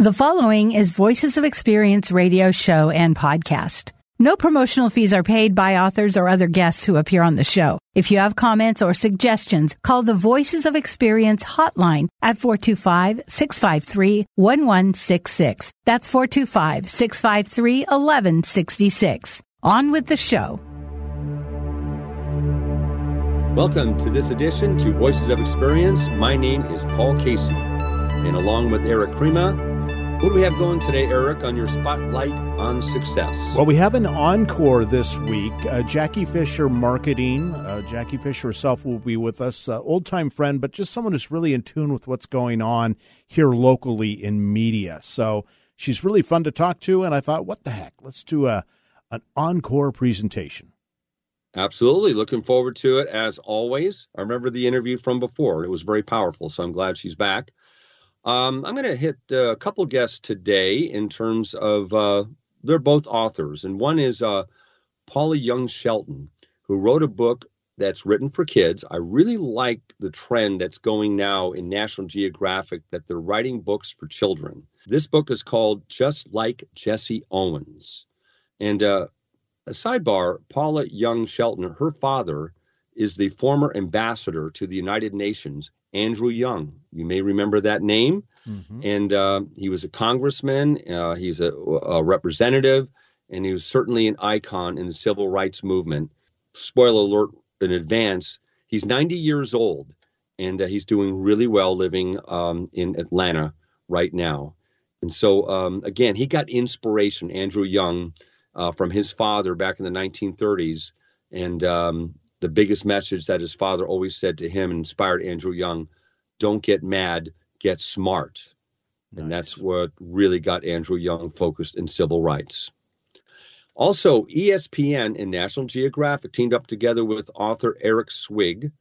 The following is Voices of Experience radio show and podcast. No promotional fees are paid by authors or other guests who appear on the show. If you have comments or suggestions, call the Voices of Experience hotline at 425-653-1166. That's 425-653-1166. On with the show. Welcome to this edition to Voices of Experience. My name is Paul Casey, and along with Eric Krema, what do we have going today, Eric, on your spotlight on success? Well, we have an encore this week. Uh, Jackie Fisher Marketing. Uh, Jackie Fisher herself will be with us. Uh, Old time friend, but just someone who's really in tune with what's going on here locally in media. So she's really fun to talk to. And I thought, what the heck? Let's do a an encore presentation. Absolutely. Looking forward to it as always. I remember the interview from before. It was very powerful. So I'm glad she's back. Um, I'm going to hit uh, a couple guests today in terms of uh, they're both authors, and one is uh, Paula Young Shelton, who wrote a book that's written for kids. I really like the trend that's going now in National Geographic that they're writing books for children. This book is called Just Like Jesse Owens. And uh, a sidebar Paula Young Shelton, her father is the former ambassador to the United Nations Andrew Young. You may remember that name. Mm-hmm. And uh, he was a congressman, uh, he's a, a, representative, and he was certainly an icon in the civil rights movement. Spoiler alert in advance, he's 90 years old, and uh, he's doing really well living um, in Atlanta right now. And so, um, again, he got inspiration, Andrew Young, uh, from his father back in the 1930s. And um, the biggest message that his father always said to him inspired Andrew Young don't get mad, get smart. Nice. And that's what really got Andrew Young focused in civil rights. Also, ESPN and National Geographic teamed up together with author Eric Swig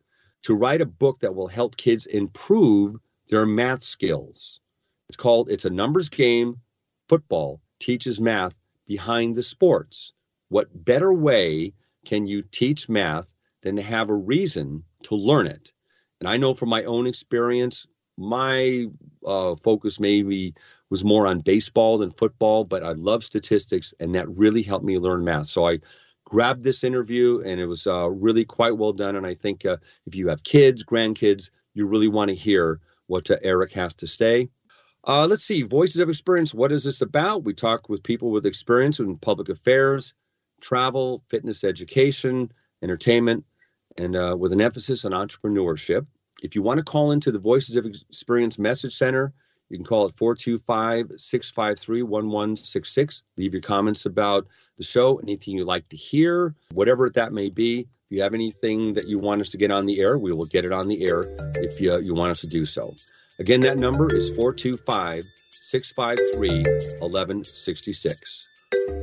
to write a book that will help kids improve their math skills. It's called It's a Numbers Game Football Teaches Math Behind the Sports. What better way can you teach math than to have a reason to learn it. And I know from my own experience, my uh, focus maybe was more on baseball than football, but I love statistics, and that really helped me learn math. So I grabbed this interview, and it was uh, really quite well done. And I think uh, if you have kids, grandkids, you really want to hear what uh, Eric has to say. Uh, let's see, Voices of Experience. What is this about? We talk with people with experience in public affairs, travel, fitness education, entertainment, and uh, with an emphasis on entrepreneurship. If you want to call into the Voices of Experience Message Center, you can call it 425 653 1166. Leave your comments about the show, anything you'd like to hear, whatever that may be. If you have anything that you want us to get on the air, we will get it on the air if you, you want us to do so. Again, that number is 425 653 1166.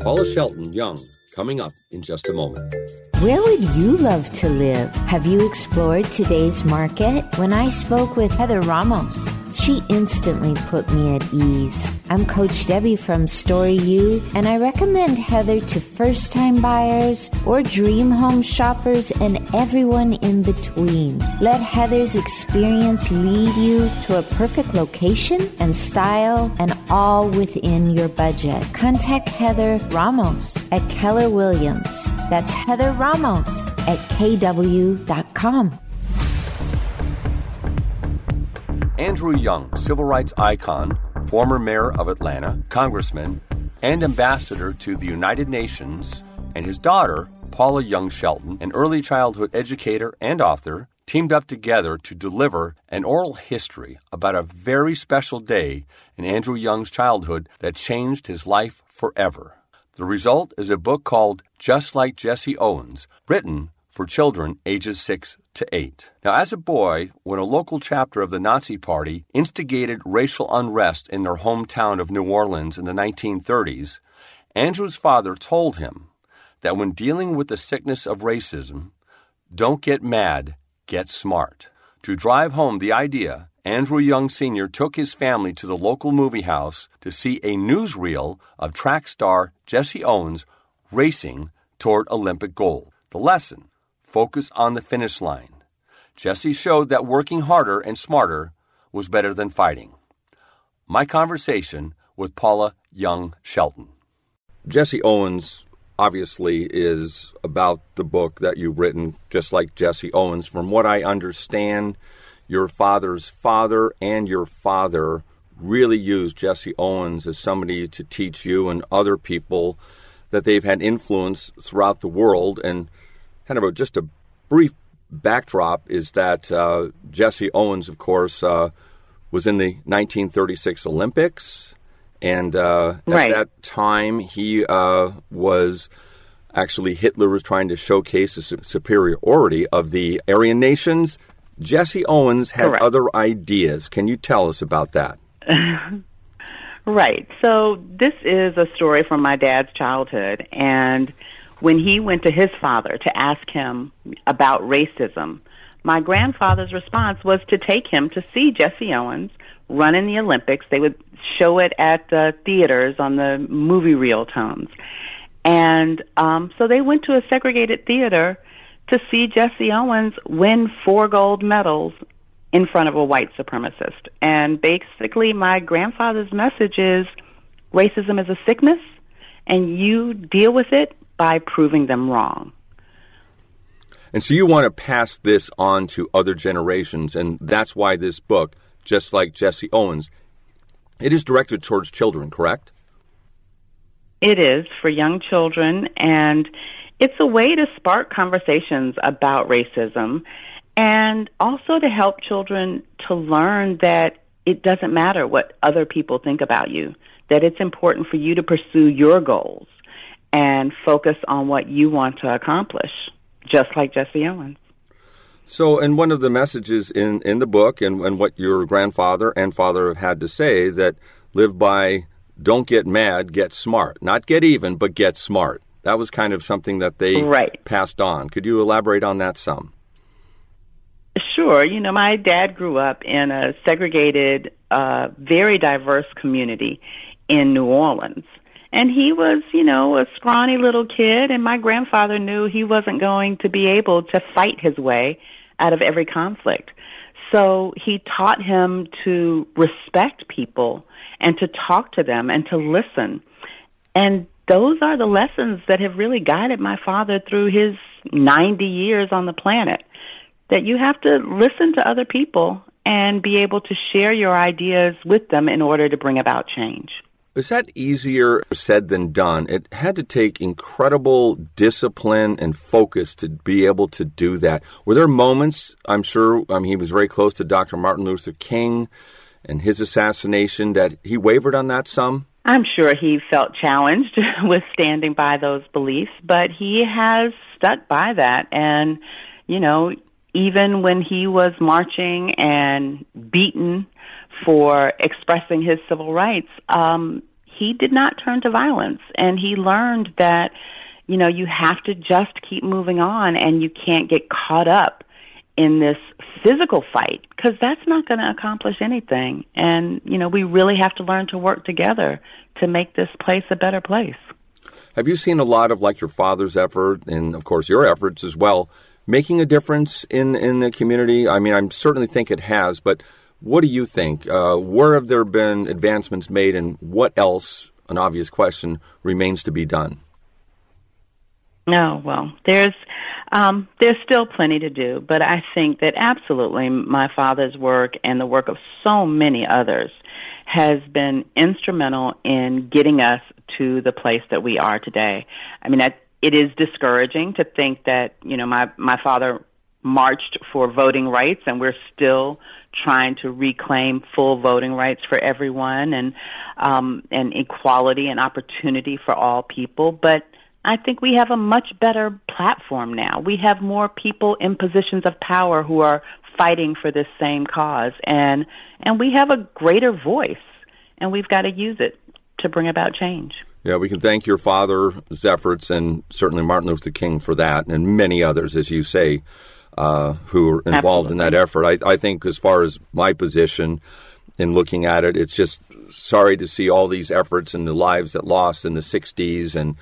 Paula Shelton Young coming up in just a moment. Where would you love to live? Have you explored today's market? When I spoke with Heather Ramos, she instantly put me at ease. I'm Coach Debbie from Story U, and I recommend Heather to first time buyers or dream home shoppers and everyone in between. Let Heather's experience lead you to a perfect location and style, and all within your budget. Contact Heather Ramos at Keller Williams. That's Heather Ramos at kw.com. Andrew Young, civil rights icon, former mayor of Atlanta, congressman, and ambassador to the United Nations, and his daughter, Paula Young Shelton, an early childhood educator and author, teamed up together to deliver an oral history about a very special day in Andrew Young's childhood that changed his life forever. The result is a book called Just Like Jesse Owens, written for children ages 6 to 8. Now, as a boy, when a local chapter of the Nazi Party instigated racial unrest in their hometown of New Orleans in the 1930s, Andrew's father told him that when dealing with the sickness of racism, don't get mad, get smart. To drive home the idea, Andrew Young Sr. took his family to the local movie house to see a newsreel of track star Jesse Owens racing toward Olympic gold. The lesson focus on the finish line. Jesse showed that working harder and smarter was better than fighting. My conversation with Paula Young Shelton. Jesse Owens obviously is about the book that you've written, just like Jesse Owens. From what I understand, your father's father and your father really used Jesse Owens as somebody to teach you and other people that they've had influence throughout the world. And kind of a, just a brief backdrop is that uh, Jesse Owens, of course, uh, was in the 1936 Olympics. And uh, right. at that time, he uh, was actually Hitler was trying to showcase the superiority of the Aryan nations. Jesse Owens had Correct. other ideas. Can you tell us about that? right. So this is a story from my dad's childhood, and when he went to his father to ask him about racism, my grandfather's response was to take him to see Jesse Owens run in the Olympics. They would show it at the theaters on the movie reel tones. And um, so they went to a segregated theater to see Jesse Owens win four gold medals in front of a white supremacist. And basically, my grandfather's message is racism is a sickness, and you deal with it by proving them wrong. And so you want to pass this on to other generations, and that's why this book, just like Jesse Owens, it is directed towards children, correct? It is for young children, and it's a way to spark conversations about racism and also to help children to learn that it doesn't matter what other people think about you, that it's important for you to pursue your goals and focus on what you want to accomplish, just like Jesse Owens. So, and one of the messages in, in the book and, and what your grandfather and father have had to say that live by don't get mad, get smart. Not get even, but get smart. That was kind of something that they right. passed on. Could you elaborate on that some? Sure. You know, my dad grew up in a segregated, uh, very diverse community in New Orleans. And he was, you know, a scrawny little kid, and my grandfather knew he wasn't going to be able to fight his way out of every conflict. So he taught him to respect people and to talk to them and to listen. And those are the lessons that have really guided my father through his 90 years on the planet. That you have to listen to other people and be able to share your ideas with them in order to bring about change. Is that easier said than done? It had to take incredible discipline and focus to be able to do that. Were there moments, I'm sure, he was very close to Dr. Martin Luther King and his assassination, that he wavered on that some? I'm sure he felt challenged with standing by those beliefs, but he has stuck by that. And, you know, even when he was marching and beaten for expressing his civil rights, um, he did not turn to violence. And he learned that, you know, you have to just keep moving on and you can't get caught up in this physical fight because that's not going to accomplish anything. And, you know, we really have to learn to work together to make this place a better place. Have you seen a lot of like your father's effort and, of course, your efforts as well? making a difference in, in the community? I mean, I certainly think it has, but what do you think? Uh, where have there been advancements made, and what else, an obvious question, remains to be done? No, well, there's um, there's still plenty to do, but I think that absolutely my father's work and the work of so many others has been instrumental in getting us to the place that we are today. I mean, I, it is discouraging to think that you know my my father marched for voting rights, and we're still trying to reclaim full voting rights for everyone and um, and equality and opportunity for all people, but I think we have a much better platform now. We have more people in positions of power who are fighting for this same cause and and we have a greater voice and we've got to use it to bring about change. Yeah, we can thank your father's efforts and certainly Martin Luther King for that and many others, as you say, uh, who are involved Absolutely. in that effort. I, I think, as far as my position in looking at it, it's just sorry to see all these efforts and the lives that lost in the 60s and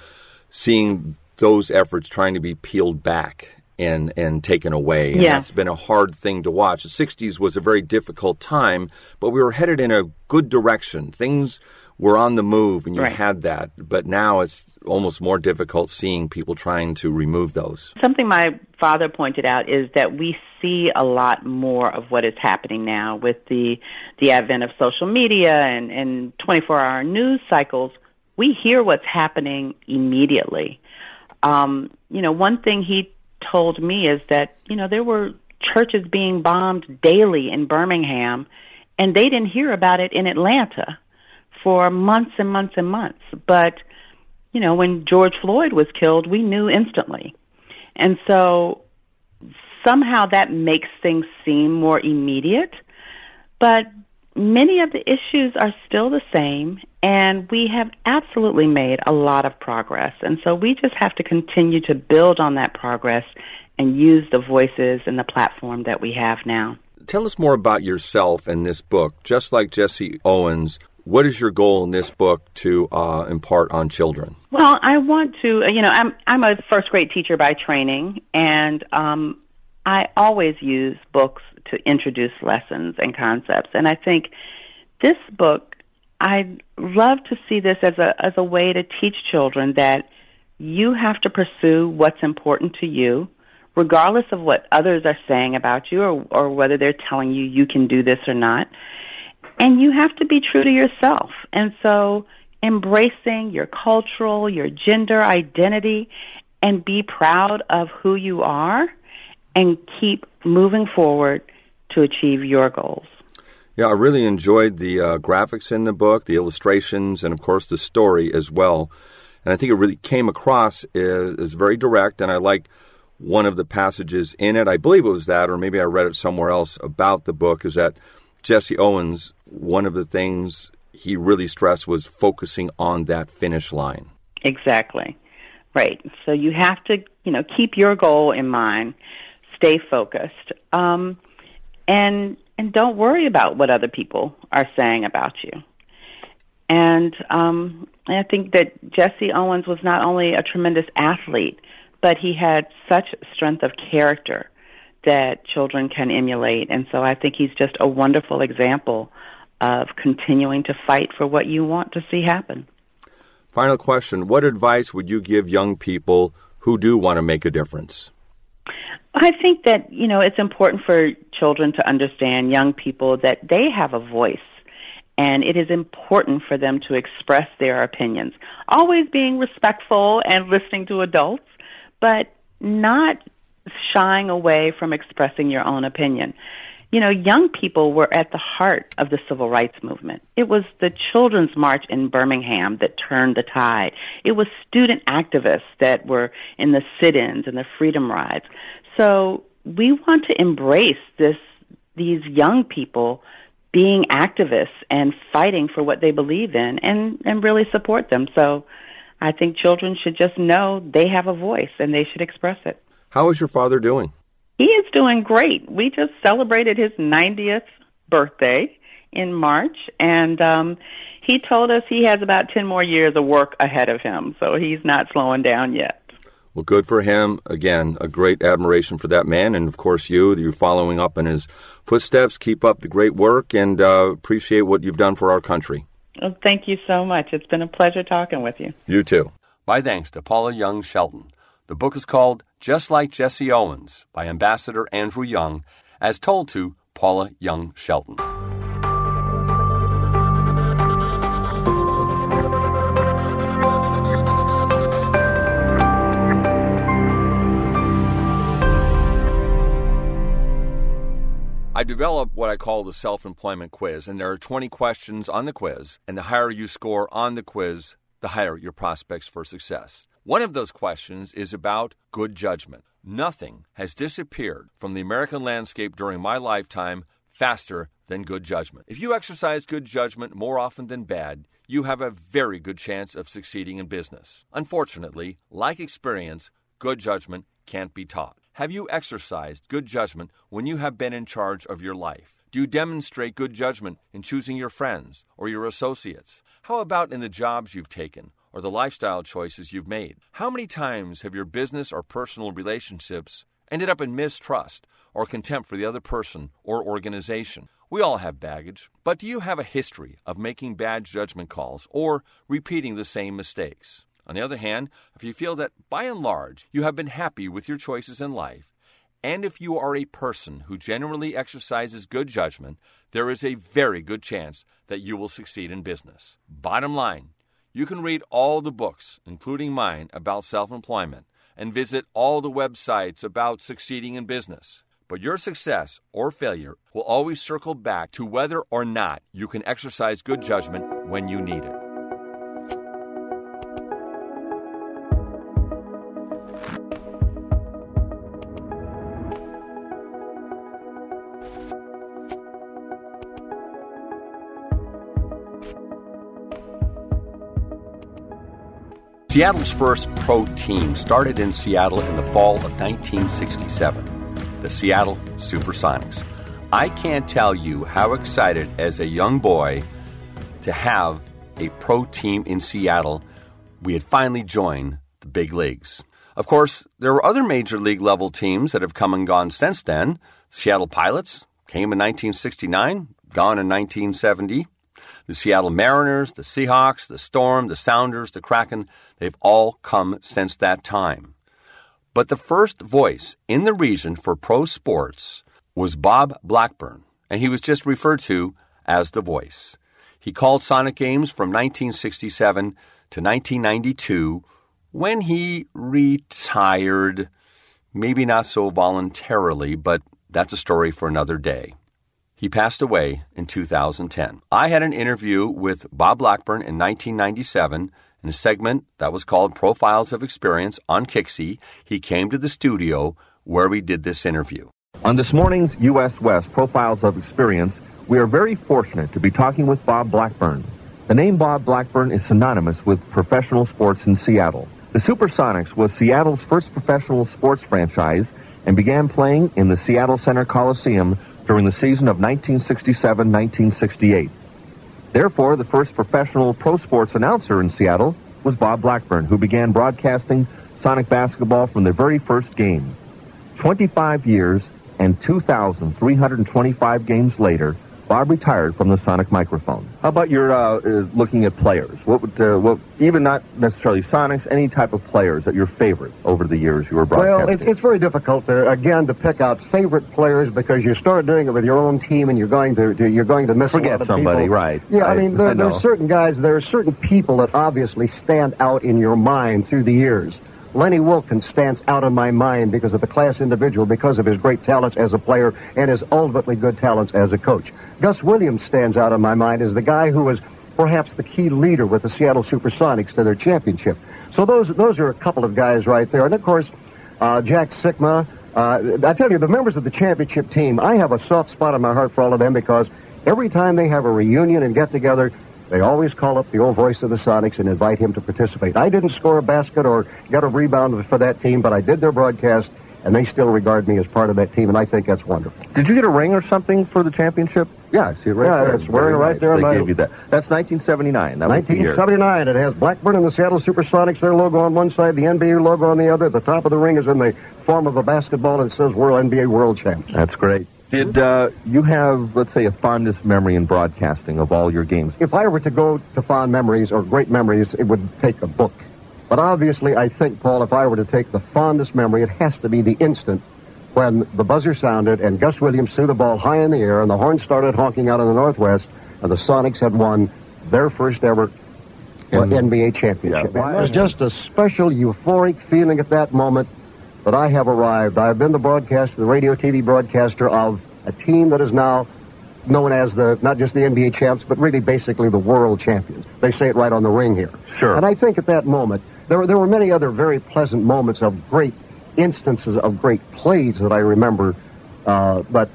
seeing those efforts trying to be peeled back and and taken away. And yeah. that's been a hard thing to watch. The 60s was a very difficult time, but we were headed in a good direction. Things were on the move and you right. had that. But now it's almost more difficult seeing people trying to remove those. Something my father pointed out is that we see a lot more of what is happening now with the the advent of social media and, and 24 hour news cycles. We hear what's happening immediately. Um, you know, one thing he told me is that, you know, there were churches being bombed daily in Birmingham, and they didn't hear about it in Atlanta for months and months and months. But, you know, when George Floyd was killed, we knew instantly. And so somehow that makes things seem more immediate. But many of the issues are still the same, and we have absolutely made a lot of progress. And so we just have to continue to build on that progress and use the voices and the platform that we have now. Tell us more about yourself in this book. Just like Jesse Owens, what is your goal in this book to uh, impart on children? Well, I want to, you know, I'm I'm a first grade teacher by training, and um, I always use books to introduce lessons and concepts. And I think this book, I'd love to see this as a as a way to teach children that you have to pursue what's important to you, regardless of what others are saying about you or, or whether they're telling you you can do this or not. And you have to be true to yourself. And so embracing your cultural, your gender identity, and be proud of who you are and keep moving forward to achieve your goals. Yeah, I really enjoyed the uh, graphics in the book, the illustrations, and of course the story as well. And I think it really came across as, as very direct, and I like one of the passages in it. I believe it was that, or maybe I read it somewhere else about the book, is that Jesse Owens, one of the things he really stressed was focusing on that finish line. Exactly. Right. So you have to, you know, keep your goal in mind, stay focused, um, and and don't worry about what other people are saying about you. And um, I think that Jesse Owens was not only a tremendous athlete, but he had such strength of character that children can emulate. And so I think he's just a wonderful example of continuing to fight for what you want to see happen. Final question What advice would you give young people who do want to make a difference? I think that, you know, it's important for children to understand, young people, that they have a voice. And it is important for them to express their opinions. Always being respectful and listening to adults, but not shying away from expressing your own opinion. You know, young people were at the heart of the civil rights movement. It was the Children's March in Birmingham that turned the tide. It was student activists that were in the sit ins and the freedom rides. So we want to embrace this these young people being activists and fighting for what they believe in and, and really support them. So I think children should just know they have a voice and they should express it. How is your father doing? He is doing great. We just celebrated his 90th birthday in March, and um, he told us he has about 10 more years of work ahead of him, so he's not slowing down yet. Well, good for him. Again, a great admiration for that man, and of course, you. You're following up in his footsteps. Keep up the great work, and uh, appreciate what you've done for our country. Well, thank you so much. It's been a pleasure talking with you. You too. My thanks to Paula Young Shelton. The book is called Just Like Jesse Owens by Ambassador Andrew Young, as told to Paula Young Shelton. I developed what I call the self employment quiz, and there are 20 questions on the quiz, and the higher you score on the quiz, the higher your prospects for success. One of those questions is about good judgment. Nothing has disappeared from the American landscape during my lifetime faster than good judgment. If you exercise good judgment more often than bad, you have a very good chance of succeeding in business. Unfortunately, like experience, good judgment can't be taught. Have you exercised good judgment when you have been in charge of your life? Do you demonstrate good judgment in choosing your friends or your associates? How about in the jobs you've taken or the lifestyle choices you've made? How many times have your business or personal relationships ended up in mistrust or contempt for the other person or organization. We all have baggage, but do you have a history of making bad judgment calls or repeating the same mistakes? On the other hand, if you feel that by and large you have been happy with your choices in life, and if you are a person who generally exercises good judgment, there is a very good chance that you will succeed in business. Bottom line, you can read all the books, including mine, about self employment, and visit all the websites about succeeding in business. But your success or failure will always circle back to whether or not you can exercise good judgment when you need it. Seattle's first pro team started in Seattle in the fall of 1967 the Seattle Supersonics. I can't tell you how excited as a young boy to have a pro team in Seattle. We had finally joined the big leagues. Of course, there were other major league level teams that have come and gone since then. Seattle Pilots came in 1969, gone in 1970. The Seattle Mariners, the Seahawks, the Storm, the Sounders, the Kraken, they've all come since that time. But the first voice in the region for pro sports was Bob Blackburn, and he was just referred to as the voice. He called Sonic games from 1967 to 1992 when he retired. Maybe not so voluntarily, but that's a story for another day. He passed away in 2010. I had an interview with Bob Blackburn in 1997 in a segment that was called Profiles of Experience on Kixie, he came to the studio where we did this interview. On this morning's U.S. West Profiles of Experience, we are very fortunate to be talking with Bob Blackburn. The name Bob Blackburn is synonymous with professional sports in Seattle. The Supersonics was Seattle's first professional sports franchise and began playing in the Seattle Center Coliseum during the season of 1967-1968. Therefore, the first professional pro sports announcer in Seattle was Bob Blackburn, who began broadcasting Sonic basketball from the very first game. 25 years and 2,325 games later, Bob retired from the Sonic microphone. How about your uh, uh, looking at players? What would, uh, what, even not necessarily Sonics, any type of players that your favorite over the years you were broadcasting? Well, it's, it's very difficult to, again to pick out favorite players because you start doing it with your own team and you're going to, to you're going to miss forget somebody, people. right? Yeah, I, I mean there, I there's certain guys, there are certain people that obviously stand out in your mind through the years. Lenny Wilkens stands out in my mind because of the class individual, because of his great talents as a player and his ultimately good talents as a coach. Gus Williams stands out in my mind as the guy who was perhaps the key leader with the Seattle Supersonics to their championship. So those those are a couple of guys right there. And of course, uh, Jack Sikma. Uh, I tell you, the members of the championship team, I have a soft spot in my heart for all of them because every time they have a reunion and get together, they always call up the old voice of the Sonics and invite him to participate. I didn't score a basket or get a rebound for that team, but I did their broadcast, and they still regard me as part of that team, and I think that's wonderful. Did you get a ring or something for the championship? Yeah, I see it right yeah, there. it's wearing right nice. there. They gave you that. That's 1979. That was the year. 1979. It has Blackburn and the Seattle Supersonics, their logo on one side, the NBA logo on the other. The top of the ring is in the form of a basketball, and it says World NBA World Champs. That's great. Did uh, you have, let's say, a fondest memory in broadcasting of all your games? If I were to go to fond memories or great memories, it would take a book. But obviously, I think, Paul, if I were to take the fondest memory, it has to be the instant when the buzzer sounded and Gus Williams threw the ball high in the air and the horn started honking out in the Northwest and the Sonics had won their first ever uh, NBA championship. Yeah. It was just a special euphoric feeling at that moment that I have arrived. I have been the broadcaster, the radio TV broadcaster of a team that is now known as the not just the NBA champs, but really basically the world champions. They say it right on the ring here. Sure. And I think at that moment there were there were many other very pleasant moments of great instances of great plays that I remember, uh, but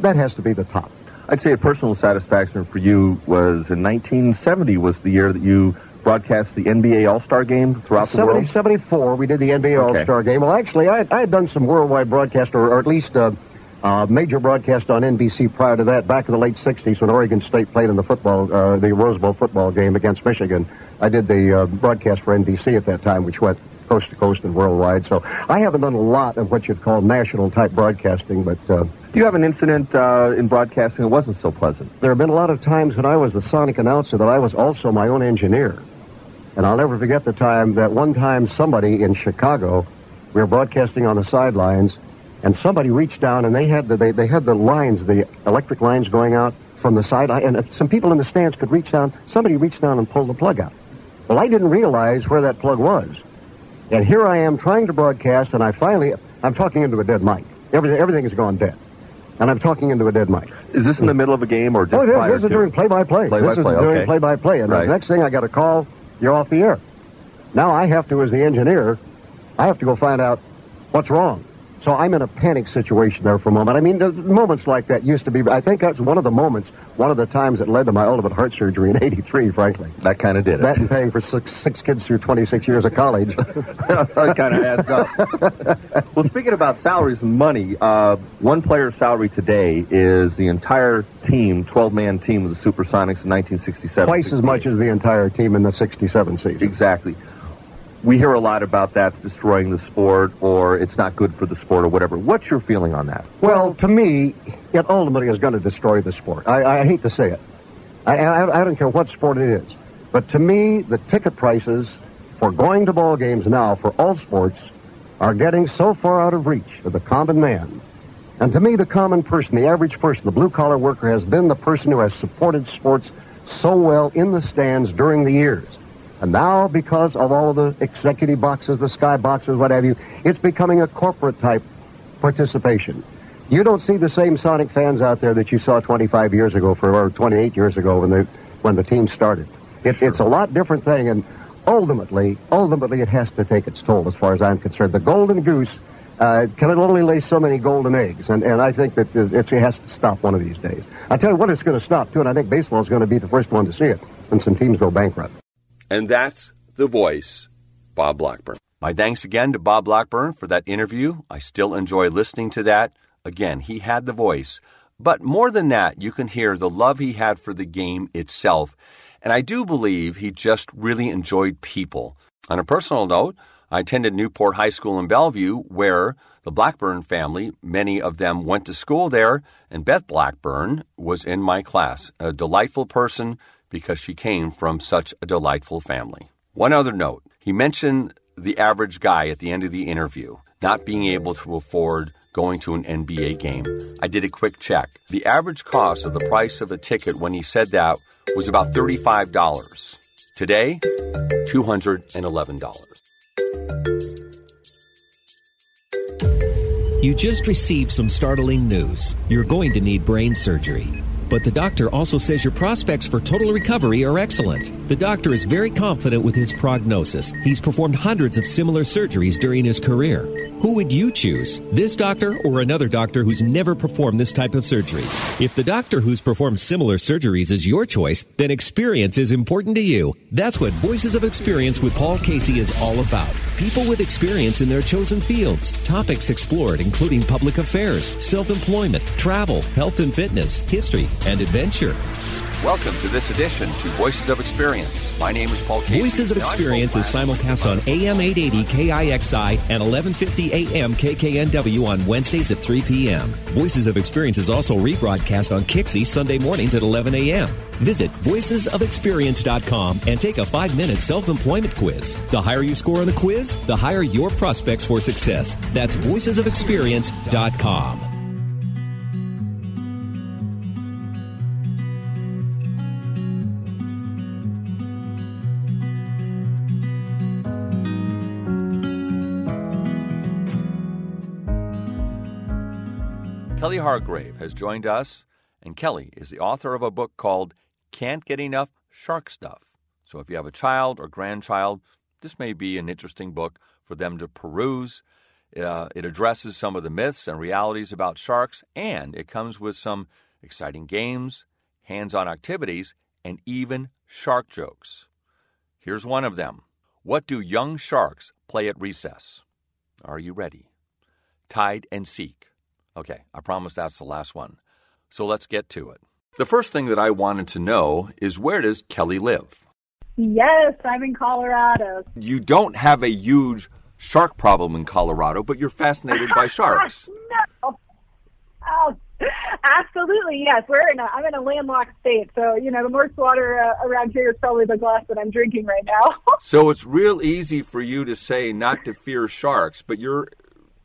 that has to be the top. I'd say a personal satisfaction for you was in 1970 was the year that you broadcast the NBA All-Star Game throughout the 70, world. 74, we did the NBA Okay. All-Star Game. Well, actually, I, I had done some worldwide broadcast, or, or at least uh, uh, major broadcast on NBC prior to that, back in the late 60s when Oregon State played in the football, uh, the Rose Bowl football game against Michigan. I did the uh, broadcast for NBC at that time, which went, coast to coast and worldwide. So I haven't done a lot of what you'd call national type broadcasting, but. Uh, do you have an incident uh, in broadcasting that wasn't so pleasant? There have been a lot of times when I was the sonic announcer that I was also my own engineer. And I'll never forget the time that one time somebody in Chicago, we were broadcasting on the sidelines, and somebody reached down and they had the, they, they had the lines, the electric lines going out from the side, and some people in the stands could reach down. Somebody reached down and pulled the plug out. Well, I didn't realize where that plug was. And here I am trying to broadcast, and I finally, I'm talking into a dead mic. Everything, everything has gone dead and I'm talking into a dead mic. Is this in the hmm. middle of a game or just oh, prior this is during play-by-play. Play-by-play, This is okay. during play-by-play. And Right. the next thing I got a call, you're off the air. Now I have to, as the engineer, I have to go find out what's wrong. So I'm in a panic situation there for a moment. I mean, moments like that used to be, I think that's one of the moments, one of the times that led to my ultimate heart surgery in 83, frankly. That kind of did it. That and paying for six, six kids through 26 years of college. that kind of adds up. well, speaking about salaries and money, uh, one player's salary today is the entire team, 12-man team of the Supersonics in 1967. Twice as much as the entire team in the 67 season. Exactly. We hear a lot about that's destroying the sport or it's not good for the sport or whatever. What's your feeling on that? Well, to me, it ultimately is going to destroy the sport. I, I hate to say it. I, I, I don't care what sport it is. But to me, the ticket prices for going to ball games now for all sports are getting so far out of reach of the common man. And to me, the common person, the average person, the blue-collar worker has been the person who has supported sports so well in the stands during the years. And now, because of all the executive boxes, the sky boxes, what have you, it's becoming a corporate type participation. You don't see the same Sonic fans out there that you saw 25 years ago, for, or 28 years ago when the when the team started. It, It's a lot different thing, and ultimately, ultimately, it has to take its toll, as far as I'm concerned. The golden goose uh, can only lay so many golden eggs, and, and I think that it has to stop one of these days. I tell you what, it's going to stop too, and I think baseball is going to be the first one to see it when some teams go bankrupt. And that's the voice, Bob Blackburn. My thanks again to Bob Blackburn for that interview. I still enjoy listening to that. Again, he had the voice. But more than that, you can hear the love he had for the game itself. And I do believe he just really enjoyed people. On a personal note, I attended Newport High School in Bellevue, where the Blackburn family, many of them went to school there, and Beth Blackburn was in my class. A delightful person because she came from such a delightful family. One other note he mentioned the average guy at the end of the interview not being able to afford going to an NBA game. I did a quick check. The average cost of the price of a ticket when he said that was about $35. Today, $211. You just received some startling news. You're going to need brain surgery. But the doctor also says your prospects for total recovery are excellent. The doctor is very confident with his prognosis. He's performed hundreds of similar surgeries during his career. Who would you choose? This doctor or another doctor who's never performed this type of surgery? If the doctor who's performed similar surgeries is your choice, then experience is important to you. That's what Voices of Experience with Paul Casey is all about. People with experience in their chosen fields. Topics explored including public affairs, self-employment, travel, health and fitness, history, and adventure. Welcome to this edition to Voices of Experience. My name is Paul Casey. Voices of Now, I spoke Experience is simulcast on AM 880 KIXI and 1150 AM KKNW on Wednesdays at 3 p.m. Voices of Experience is also rebroadcast on Kixie Sunday mornings at 11 a.m. Visit voicesofexperience.com and take a five minute self employment quiz. The higher you score on the quiz, the higher your prospects for success. That's voicesofexperience.com. Hargrave has joined us, and Kelly is the author of a book called Can't Get Enough Shark Stuff. So if you have a child or grandchild, this may be an interesting book for them to peruse. Uh, it addresses some of the myths and realities about sharks, and it comes with some exciting games, hands on activities, and even shark jokes. Here's one of them What do young sharks play at recess? Are you ready? Tide and seek. Okay, I promise that's the last one. So let's get to it. The first thing that I wanted to know is where does Kelly live? Yes, I'm in Colorado. You don't have a huge shark problem in Colorado, but you're fascinated by sharks. no. Oh, absolutely, yes. We're in a, I'm in a landlocked state, so you know the most water uh, around here is probably the glass that I'm drinking right now. so it's real easy for you to say not to fear sharks, but you're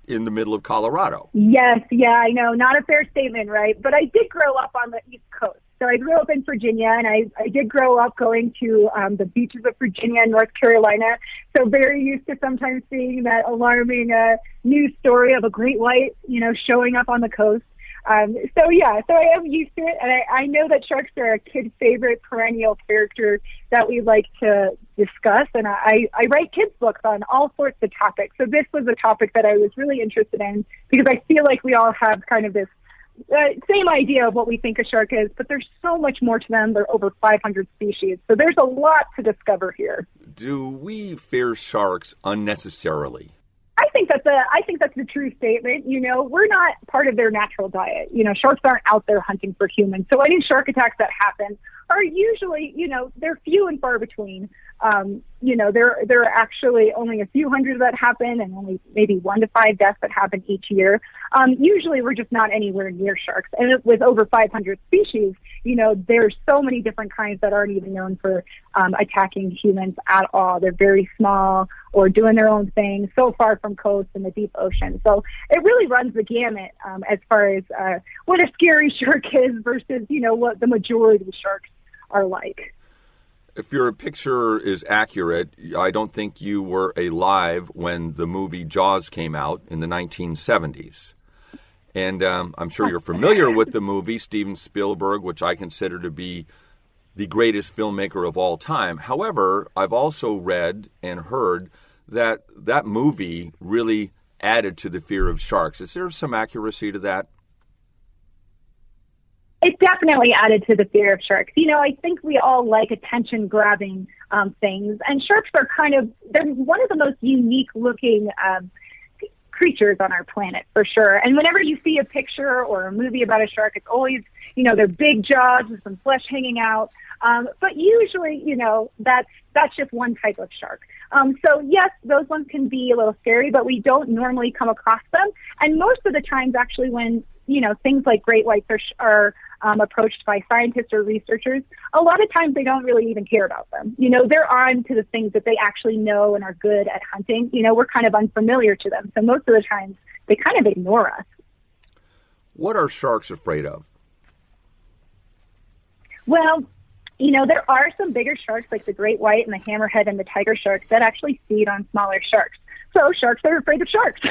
in the middle of Colorado. Yes, yeah, I know. Not a fair statement, right? But I did grow up on the East Coast. So I grew up in Virginia, and I, I did grow up going to um, the beaches of Virginia and North Carolina. So very used to sometimes seeing that alarming uh, news story of a great white, you know, showing up on the coast. Um, so yeah, so I am used to it, and I, I know that sharks are a kid favorite perennial character that we like to discuss. And I, I write kids books on all sorts of topics. So this was a topic that I was really interested in because I feel like we all have kind of this uh, same idea of what we think a shark is, but there's so much more to them. There are over 500 species, so there's a lot to discover here. Do we fear sharks unnecessarily? Think that's a I think that's a true statement. You know, we're not part of their natural diet. You know, sharks aren't out there hunting for humans. So any shark attacks that happen are usually, you know, they're few and far between. Um, you know, there there are actually only a few hundred that happen, and only maybe one to five deaths that happen each year. Um, usually, we're just not anywhere near sharks, and with over 500 species, you know, there's so many different kinds that aren't even known for um, attacking humans at all. They're very small or doing their own thing, so far from coast in the deep ocean. So it really runs the gamut um, as far as uh, what a scary shark is versus, you know, what the majority of sharks are like. If your picture is accurate, I don't think you were alive when the movie Jaws came out in the 1970s. And um, I'm sure you're familiar with the movie, Steven Spielberg, which I consider to be the greatest filmmaker of all time. However, I've also read and heard that that movie really added to the fear of sharks. Is there some accuracy to that? It definitely added to the fear of sharks. You know, I think we all like attention grabbing um, things, and sharks are kind of they're one of the most unique looking um, creatures on our planet for sure. And whenever you see a picture or a movie about a shark, it's always you know their big jaws with some flesh hanging out. Um, but usually, you know, that's that's just one type of shark. Um, so yes, those ones can be a little scary, but we don't normally come across them. And most of the times, actually, when you know things like great whites are, are um, approached by scientists or researchers, a lot of times they don't really even care about them. You know, they're on to the things that they actually know and are good at hunting. You know, we're kind of unfamiliar to them. So most of the times they kind of ignore us. What are sharks afraid of? Well, you know, there are some bigger sharks like the great white and the hammerhead and the tiger sharks that actually feed on smaller sharks. So sharks are afraid of sharks.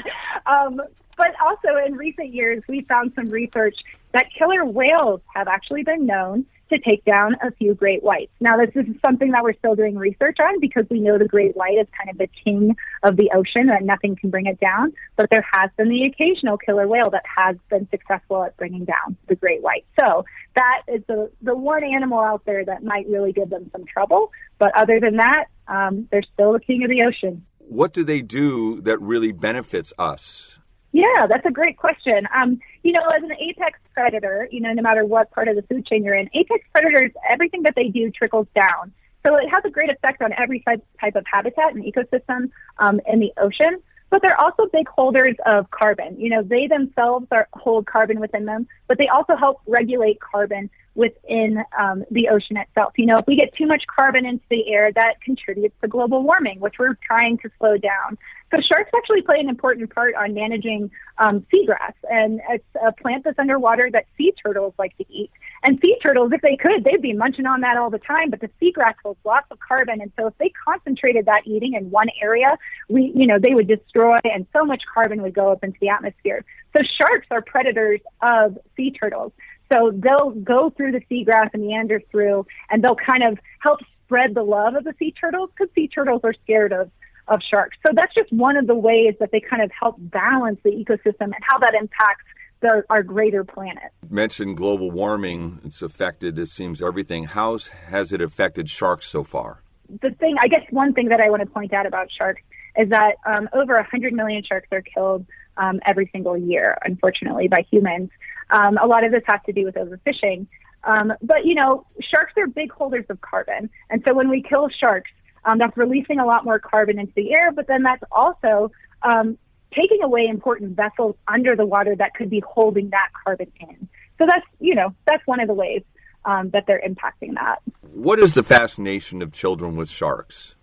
um, but also in recent years, we found some research that killer whales have actually been known to take down a few great whites. Now, this is something that we're still doing research on because we know the great white is kind of the king of the ocean and nothing can bring it down. But there has been the occasional killer whale that has been successful at bringing down the great white. So that is the, the one animal out there that might really give them some trouble. But other than that, um, they're still the king of the ocean. What do they do that really benefits us? Yeah, that's a great question. Um, you know, as an apex predator, you know, no matter what part of the food chain you're in, apex predators, everything that they do trickles down. So it has a great effect on every type, of habitat and ecosystem um, in the ocean. But they're also big holders of carbon. You know, they themselves are, hold carbon within them, but they also help regulate carbon within um, the ocean itself. You know, if we get too much carbon into the air, that contributes to global warming, which we're trying to slow down. So sharks actually play an important part on managing um, seagrass, and it's a plant that's underwater that sea turtles like to eat. And sea turtles, if they could, they'd be munching on that all the time. But the seagrass holds lots of carbon, and so if they concentrated that eating in one area, we, you know, they would destroy, and so much carbon would go up into the atmosphere. So sharks are predators of sea turtles. So they'll go through the seagrass and meander through, and they'll kind of help spread the love of the sea turtles because sea turtles are scared of of sharks. So that's just one of the ways that they kind of help balance the ecosystem and how that impacts the, our greater planet. You mentioned global warming. It's affected, it seems, everything. How has it affected sharks so far? The thing, I guess, one thing that I want to point out about sharks is that um, over 100 million sharks are killed um, every single year, unfortunately, by humans. Um, a lot of this has to do with overfishing. Um, but, you know, sharks are big holders of carbon. And so when we kill sharks, Um, that's releasing a lot more carbon into the air, but then that's also um, taking away important vessels under the water that could be holding that carbon in. So that's, you know, that's one of the ways um, that they're impacting that. What is the fascination of children with sharks?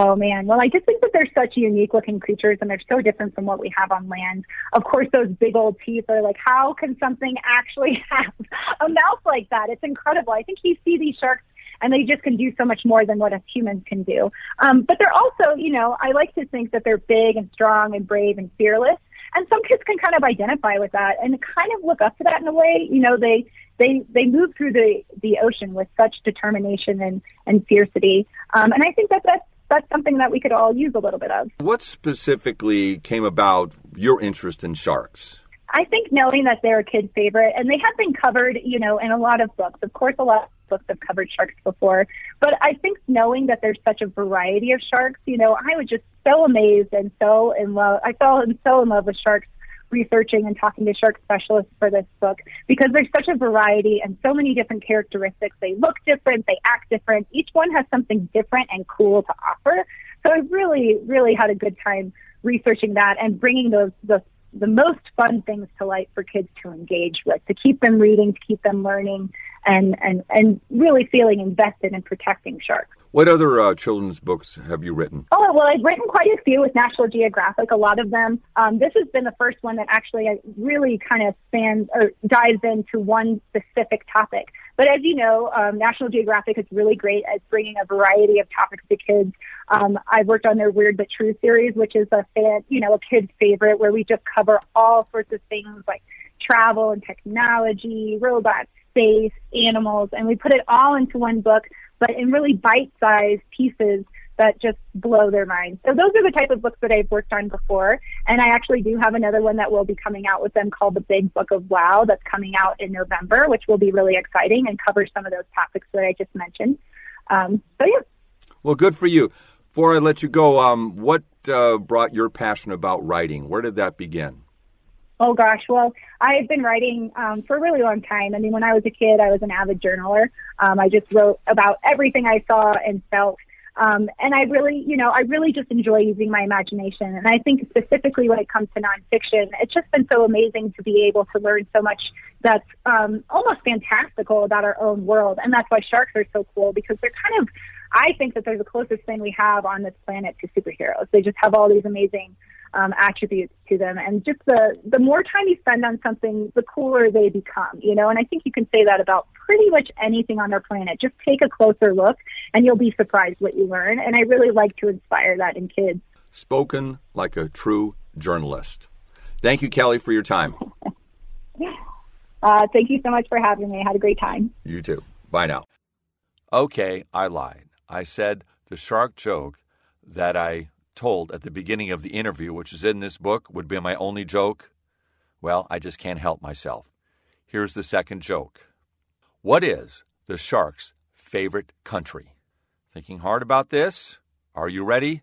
Oh man, well I just think that they're such unique looking creatures and they're so different from what we have on land. Of course those big old teeth are like how can something actually have a mouth like that? It's incredible. I think you see these sharks and they just can do so much more than what us humans can do. Um, but they're also, you know, I like to think that they're big and strong and brave and fearless. And some kids can kind of identify with that and kind of look up to that in a way. You know, they they they move through the the ocean with such determination and and fiercity. Um, and I think that that's that's something that we could all use a little bit of. What specifically came about your interest in sharks? I think knowing that they're a kid favorite and they have been covered, you know, in a lot of books. Of course, a lot of books have covered sharks before, but I think knowing that there's such a variety of sharks, you know, I was just so amazed and so in love. I fell in so in love with sharks researching and talking to shark specialists for this book because there's such a variety and so many different characteristics. They look different, they act different. Each one has something different and cool to offer. So I really, really had a good time researching that and bringing those, the most fun things to light for kids to engage with, to keep them reading, to keep them learning, and and and really feeling invested in protecting sharks. What other uh, children's books have you written? Oh, well, I've written quite a few with National Geographic, a lot of them. Um, this has been the first one that actually really kind of spans or dives into one specific topic. But as you know, um, National Geographic is really great at bringing a variety of topics to kids. Um, I've worked on their Weird But True series, which is a fan, you know, a kid's favorite, where we just cover all sorts of things like travel and technology, robots, space, animals, and we put it all into one book but in really bite-sized pieces that just blow their minds. So those are the type of books that I've worked on before. And I actually do have another one that will be coming out with them called The Big Book of Wow that's coming out in November, which will be really exciting and cover some of those topics that I just mentioned. Um, so yeah. Well, good for you. Before I let you go, um, what uh, brought your passion about writing? Where did that begin? Oh gosh, well, I've been writing um, for a really long time. I mean, when I was a kid, I was an avid journaler. Um, I just wrote about everything I saw and felt. Um, and I really, you know, I really just enjoy using my imagination. And I think specifically when it comes to nonfiction, it's just been so amazing to be able to learn so much that's um, almost fantastical about our own world. And that's why sharks are so cool because they're kind of, I think that they're the closest thing we have on this planet to superheroes. They just have all these amazing um, attributes to them. And just the, the more time you spend on something, the cooler they become, you know, and I think you can say that about pretty much anything on our planet. Just take a closer look and you'll be surprised what you learn. And I really like to inspire that in kids. Spoken like a true journalist. Thank you, Kelly, for your time. uh, thank you so much for having me. I had a great time. You too. Bye now. Okay, I lied. I said the shark joke that I told at the beginning of the interview, which is in this book, would be my only joke. Well, I just can't help myself. Here's the second joke What is the shark's favorite country? Thinking hard about this? Are you ready?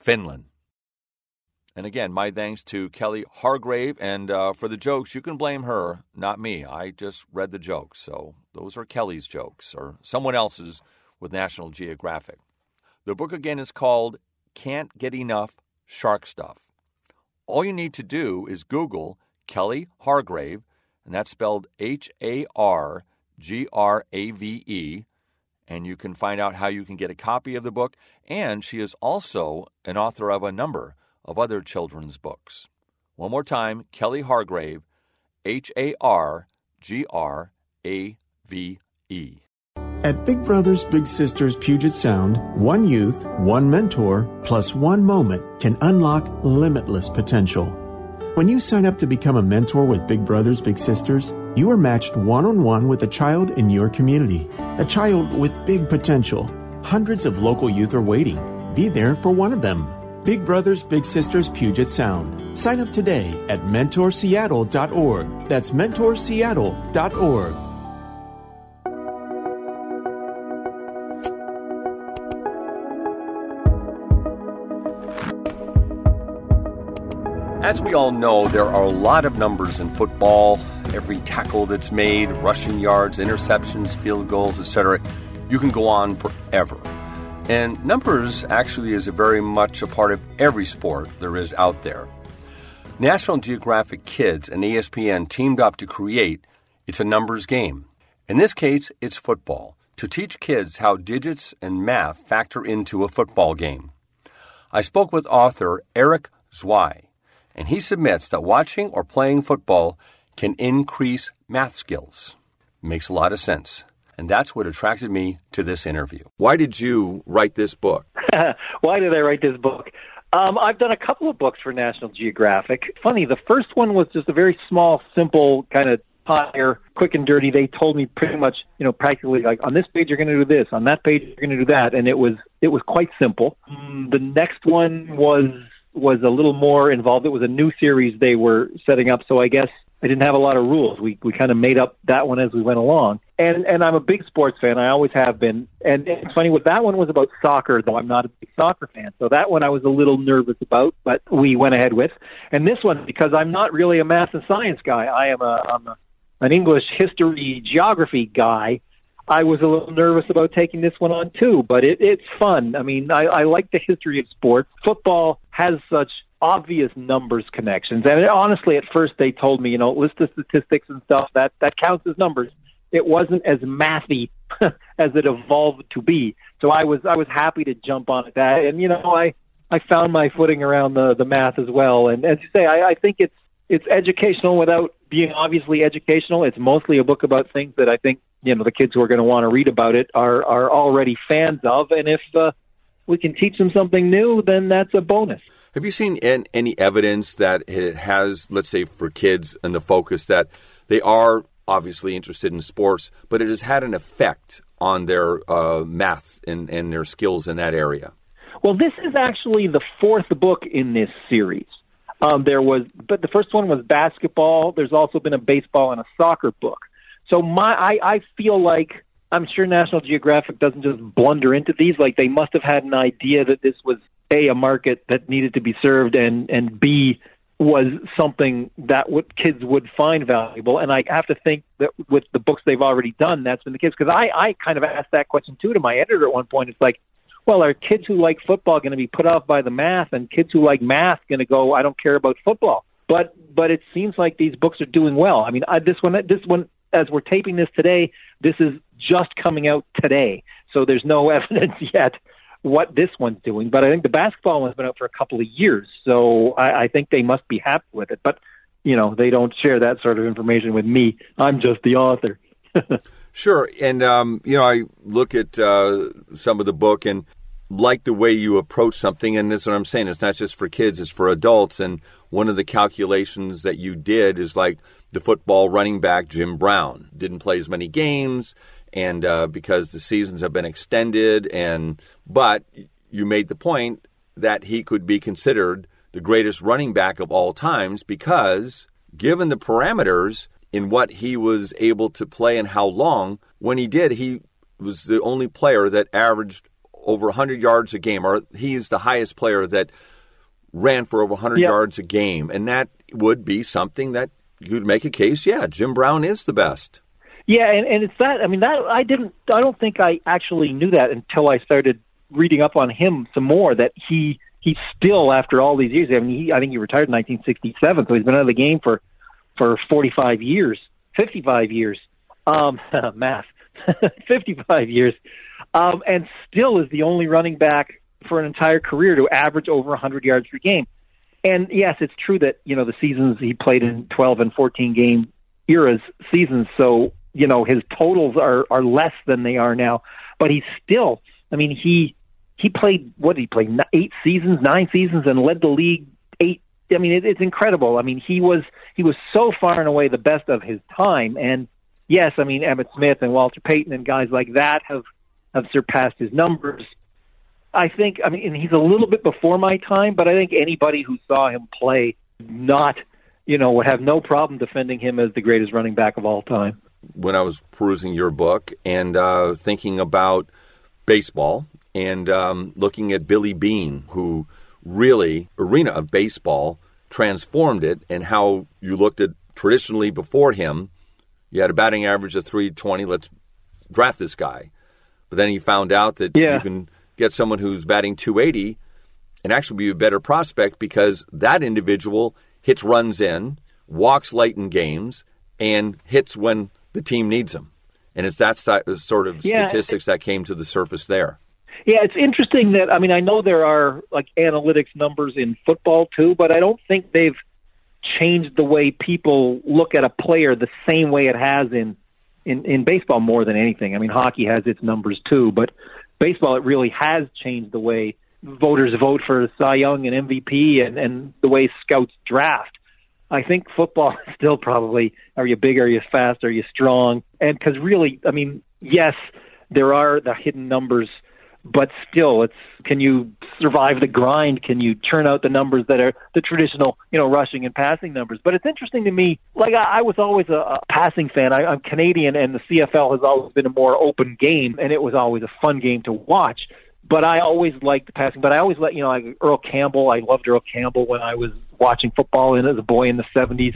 Finland. And again, my thanks to Kelly Hargrave. And uh, for the jokes, you can blame her, not me. I just read the jokes. So those are Kelly's jokes or someone else's with National Geographic. The book again is called can't get enough shark stuff. All you need to do is Google Kelly Hargrave, and that's spelled H A R G R A V E, and you can find out how you can get a copy of the book. And she is also an author of a number of other children's books. One more time Kelly Hargrave, H A R G R A V E. At Big Brothers Big Sisters Puget Sound, one youth, one mentor, plus one moment can unlock limitless potential. When you sign up to become a mentor with Big Brothers Big Sisters, you are matched one on one with a child in your community, a child with big potential. Hundreds of local youth are waiting. Be there for one of them. Big Brothers Big Sisters Puget Sound. Sign up today at mentorseattle.org. That's mentorseattle.org. As we all know, there are a lot of numbers in football. Every tackle that's made, rushing yards, interceptions, field goals, etc. You can go on forever. And numbers actually is a very much a part of every sport there is out there. National Geographic Kids and ESPN teamed up to create It's a Numbers Game. In this case, it's football, to teach kids how digits and math factor into a football game. I spoke with author Eric Zweig, and he submits that watching or playing football can increase math skills. Makes a lot of sense. And that's what attracted me to this interview. Why did you write this book? Why did I write this book? Um, I've done a couple of books for National Geographic. Funny, the first one was just a very small, simple kind of higher, quick and dirty. They told me pretty much, you know, practically like on this page you're going to do this, on that page you're going to do that, and it was it was quite simple. Mm, the next one was was a little more involved. It was a new series they were setting up, so I guess I didn't have a lot of rules. We we kind of made up that one as we went along. And and I'm a big sports fan. I always have been. And it's funny with that one was about soccer, though I'm not a big soccer fan. So that one I was a little nervous about, but we went ahead with. And this one because I'm not really a math and science guy. I am a I'm a, an English history geography guy. I was a little nervous about taking this one on too, but it, it's fun. I mean, I, I like the history of sports. Football has such obvious numbers connections. And honestly, at first they told me, you know, list the statistics and stuff that that counts as numbers. It wasn't as mathy as it evolved to be. So I was I was happy to jump on at that, and you know, I I found my footing around the the math as well. And as you say, I, I think it's it's educational without being obviously educational. It's mostly a book about things that I think you know the kids who are going to want to read about it are are already fans of, and if uh, we can teach them something new, then that's a bonus. Have you seen any evidence that it has, let's say, for kids and the focus that they are obviously interested in sports, but it has had an effect on their uh, math and, and their skills in that area? Well, this is actually the fourth book in this series. Um, there was, but the first one was basketball. There's also been a baseball and a soccer book. So my, I, I feel like I'm sure National Geographic doesn't just blunder into these. Like they must have had an idea that this was a a market that needed to be served, and and b was something that what kids would find valuable. And I have to think that with the books they've already done, that's been the case. Because I I kind of asked that question too to my editor at one point. It's like, well, are kids who like football going to be put off by the math, and kids who like math going to go, I don't care about football? But but it seems like these books are doing well. I mean, I, this one this one as we're taping this today, this is just coming out today, so there's no evidence yet what this one's doing. But I think the basketball one's been out for a couple of years, so I, I think they must be happy with it. But you know, they don't share that sort of information with me. I'm just the author. sure, and um, you know, I look at uh, some of the book and like the way you approach something, and that's what I'm saying. It's not just for kids; it's for adults. And one of the calculations that you did is like the football running back Jim Brown didn't play as many games and uh, because the seasons have been extended, and but you made the point that he could be considered the greatest running back of all times because given the parameters in what he was able to play and how long, when he did, he was the only player that averaged over 100 yards a game, or he's the highest player that ran for over 100 yep. yards a game. And that would be something that you'd make a case, yeah, Jim Brown is the best. Yeah, and, and it's that. I mean, that I didn't. I don't think I actually knew that until I started reading up on him some more. That he he still, after all these years, I mean, he, I think he retired in 1967, so he's been out of the game for for 45 years, 55 years. Um, math, 55 years, um, and still is the only running back for an entire career to average over 100 yards per game. And yes, it's true that you know the seasons he played in 12 and 14 game eras seasons, so you know his totals are are less than they are now, but he's still. I mean, he he played what did he play eight seasons, nine seasons, and led the league eight. I mean, it, it's incredible. I mean, he was he was so far and away the best of his time. And yes, I mean Emmitt Smith and Walter Payton and guys like that have have surpassed his numbers. I think. I mean, and he's a little bit before my time, but I think anybody who saw him play not, you know, would have no problem defending him as the greatest running back of all time when I was perusing your book and uh, thinking about baseball and um, looking at Billy Beane, who really, arena of baseball, transformed it, and how you looked at traditionally before him, you had a batting average of 320, let's draft this guy. But then he found out that yeah. you can get someone who's batting 280 and actually be a better prospect because that individual hits runs in, walks late in games, and hits when the team needs them. And it's that sort of Yeah. statistics that came to the surface there. Yeah, it's interesting that I mean I know there are like analytics numbers in football too, but I don't think they've changed the way people look at a player the same way it has in in in baseball more than anything. I mean hockey has its numbers too, but baseball it really has changed the way voters vote for Cy Young and MVP and and the way scouts draft. I think football is still probably are you big, are you fast, are you strong? And because really, I mean, yes, there are the hidden numbers, but still, it's can you survive the grind? Can you churn out the numbers that are the traditional, you know, rushing and passing numbers? But it's interesting to me. Like I, I was always a, a passing fan. I, I'm Canadian, and the CFL has always been a more open game, and it was always a fun game to watch but I always liked the passing. But I always let you know, like Earl Campbell. I loved Earl Campbell when I was watching football and as a boy in the seventies.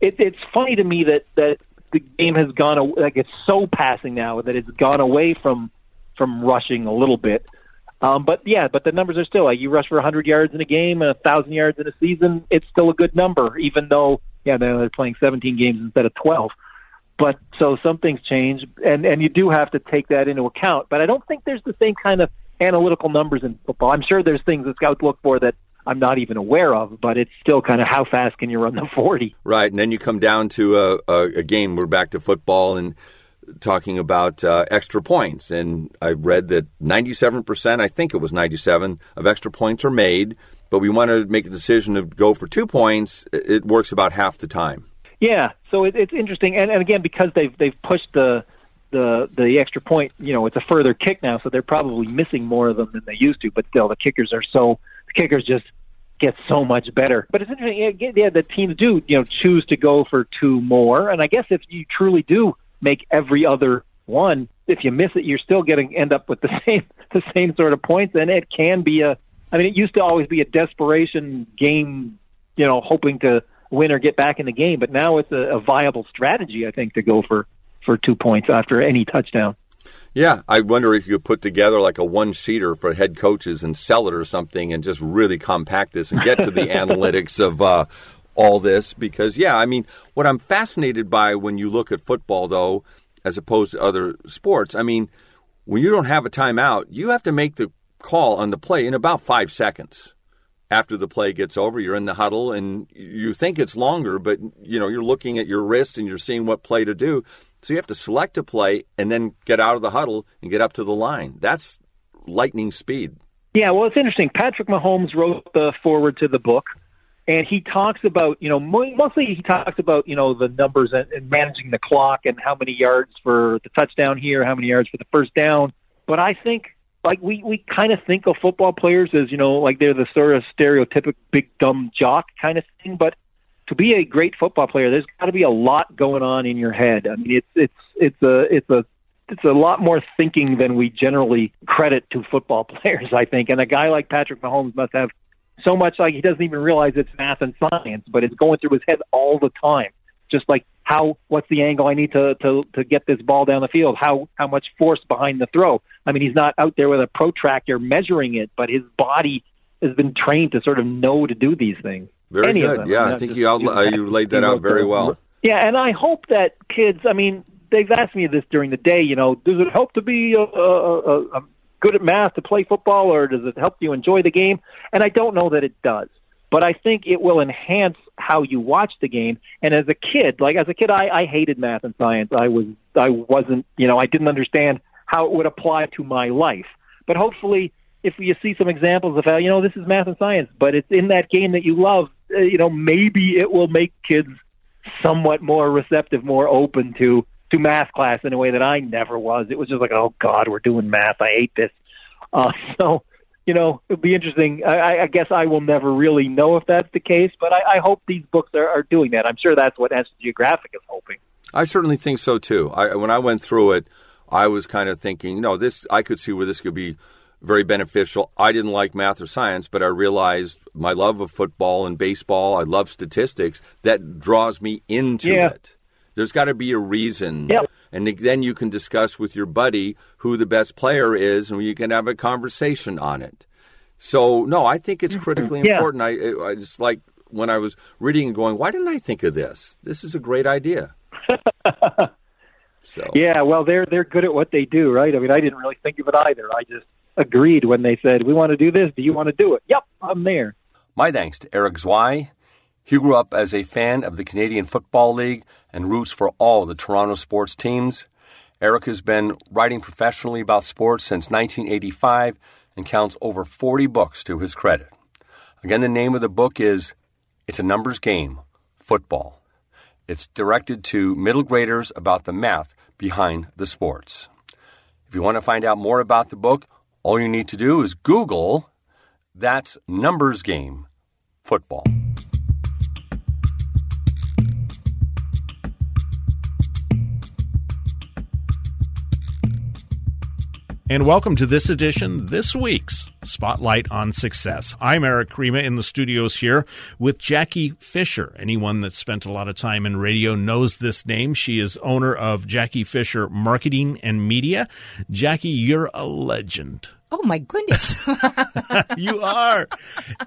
It, it's funny to me that that the game has gone like it's so passing now that it's gone away from from rushing a little bit. Um, but yeah, but the numbers are still like you rush for 100 yards in a game and a thousand yards in a season. It's still a good number, even though yeah they're playing 17 games instead of 12 but so some things change and and you do have to take that into account but i don't think there's the same kind of analytical numbers in football i'm sure there's things that scouts look for that i'm not even aware of but it's still kind of how fast can you run the 40 Right, and then you come down to a, a, a game. We're back to football and talking about uh, extra points. And I read that 97%, I think it was 97, of extra points are made. But we want to make a decision to go for two points. It it works about half the time. Yeah, so it, it's interesting, and, and again because they've they've pushed the the the extra point, you know, it's a further kick now, so they're probably missing more of them than they used to. But still, the kickers are so the kickers just get so much better. But it's interesting, yeah, the teams do you know choose to go for two more, and I guess if you truly do make every other one, if you miss it, you're still getting end up with the same the same sort of points, and it can be a. I mean, it used to always be a desperation game, you know, hoping to win or get back in the game. But now it's a, a viable strategy, I think, to go for for two points after any touchdown. Yeah, I wonder if you could put together like a one sheeter for head coaches and sell it or something and just really compact this and get to the analytics of uh, all this. Because, yeah, I mean, what I'm fascinated by when you look at football, though, as opposed to other sports, I mean, when you don't have a timeout, you have to make the call on the play in about five seconds. After the play gets over, you're in the huddle and you think it's longer, but you know you're looking at your wrist and you're seeing what play to do. So you have to select a play and then get out of the huddle and get up to the line. That's lightning speed. Yeah, well, it's interesting. Patrick Mahomes wrote the forward to the book, and he talks about, you know, mostly he talks about, you know, the numbers and, and managing the clock and how many yards for the touchdown here, how many yards for the first down. But I think, like, we, we kind of think of football players as, you know, like they're the sort of stereotypical big dumb jock kind of thing. But to be a great football player, there's got to be a lot going on in your head. I mean, it's it's it's a it's a it's a lot more thinking than we generally credit to football players, I think. And a guy like Patrick Mahomes must have so much like he doesn't even realize it's math and science, but it's going through his head all the time. Just like how what's the angle I need to to to get this ball down the field? How how much force behind the throw? I mean, he's not out there with a protractor measuring it, but his body has been trained to sort of know to do these things. Very Any of good. them. Yeah, Not I think just you, out, uh, you laid that out very well. Yeah, and I hope that kids. I mean, they've asked me this during the day. You know, does it help to be uh, uh, uh, uh, good at math to play football, or does it help you enjoy the game? And I don't know that it does, but I think it will enhance how you watch the game. And as a kid, like as a kid, I, I hated math and science. I was, I wasn't, you know, I didn't understand how it would apply to my life. But hopefully, if you see some examples of how you know this is math and science, but it's in that game that you love, you know, maybe it will make kids somewhat more receptive, more open to to math class in a way that I never was. It was just like, oh God, we're doing math. I hate this. Uh, so, you know, it'll be interesting. I- I, guess I will never really know if that's the case, but I, I hope these books are, are doing that. I'm sure that's what National Geographic is hoping. I certainly think so too. I, when I went through it, I was kind of thinking, you know, this I could see where this could be very beneficial. I didn't like math or science, but I realized my love of football and baseball, I love statistics, that draws me into Yeah. it. There's got to be a reason. Yep. and then you can discuss with your buddy who the best player is, and you can have a conversation on it. So, no, I think it's critically Yeah. important. I, I just like when I was reading and going, why didn't I think of this? This is a great idea. so, Yeah, well, they're they're good at what they do, right? I mean, I didn't really think of it either. I just agreed when they said, "We want to do this. Do you want to do it?" Yep, I'm there. My thanks to Eric Zweig. He grew up as a fan of the Canadian Football League and roots for all the Toronto sports teams. Eric has been writing professionally about sports since 1985 and counts over 40 books to his credit. Again, the name of the book is It's a Numbers Game Football. It's directed to middle graders about the math behind the sports. If you want to find out more about the book, all you need to do is Google That's Numbers Game Football. And welcome to this edition, this week's Spotlight on Success. I'm Eric Krima in the studios here with Jackie Fisher. Anyone that spent a lot of time in radio knows this name. She is owner of Jackie Fisher Marketing and Media. Jackie, you're a legend. Oh my goodness. you are.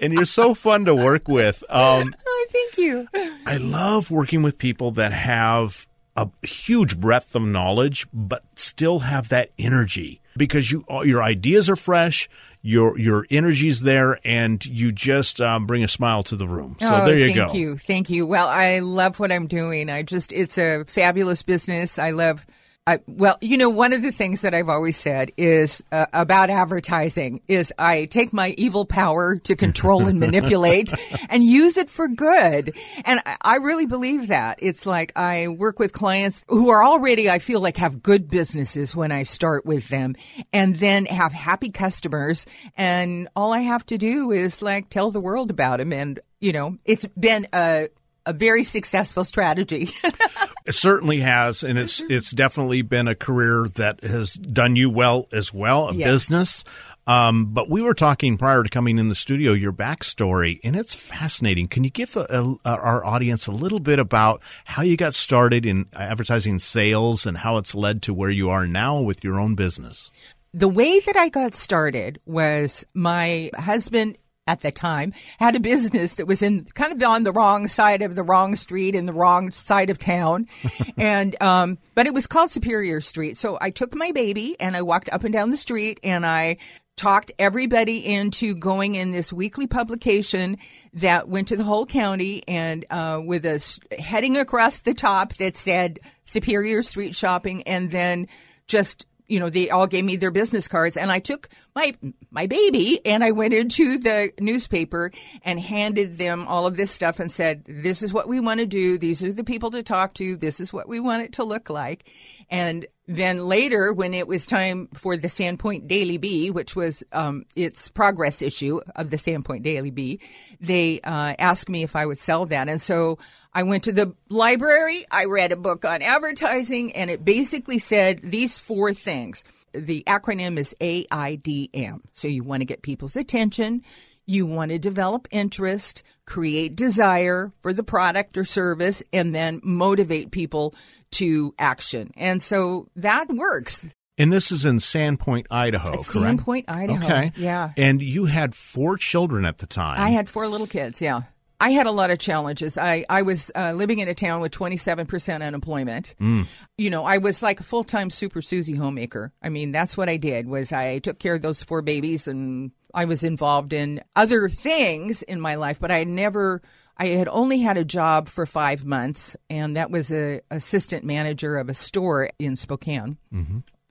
And you're so fun to work with. Um, oh, thank you. I love working with people that have a huge breadth of knowledge, but still have that energy because you your ideas are fresh, your your energy's there, and you just um, bring a smile to the room. So oh, there you thank go. you. Thank you. Well, I love what I'm doing. I just, it's a fabulous business. I love I, well, you know, one of the things that I've always said is uh, about advertising is I take my evil power to control and manipulate and use it for good. And I, I really believe that. It's like I work with clients who are already, I feel like have good businesses when I start with them and then have happy customers. And all I have to do is like tell the world about them. And, you know, it's been a, a very successful strategy. It certainly has, and it's it's definitely been a career that has done you well as well, a Yeah. business. Um, but we were talking prior to coming in the studio your backstory, and it's fascinating. Can you give a, a, our audience a little bit about how you got started in advertising sales and how it's led to where you are now with your own business? the way that I got started was my husband at the time had a business that was in kind of on the wrong side of the wrong street in the wrong side of town. And um but it was called Superior Street. So I took my baby and I walked up and down the street and I talked everybody into going in this weekly publication that went to the whole county and uh, with a heading across the top that said Superior Street Shopping and then just you know they all gave me their business cards and I took my my baby and I went into the newspaper and handed them all of this stuff and said this is what we want to do. These are the people to talk to. This is what we want it to look like. And then later, when it was time for the Sandpoint Daily Bee, which was um, its progress issue of the Sandpoint Daily Bee, they uh, asked me if I would sell that. And so I went to the library, I read a book on advertising, and it basically said these four things. The acronym is AIDM. So you want to get people's attention. You want to develop interest, create desire for the product or service, and then motivate people to action. And so that works. And this is in Sandpoint, Idaho, It's correct? Sandpoint, Idaho. Okay. Yeah. And you had four children at the time. I had four little kids, yeah. I had a lot of challenges. I, I was uh, living in a town with 27% unemployment. Mm. You know, I was like a full-time Super Susie homemaker. I mean, that's what I did was I took care of those four babies and I was involved in other things in my life, but I never I had only had a job for 5 months and that was a assistant manager of a store in Spokane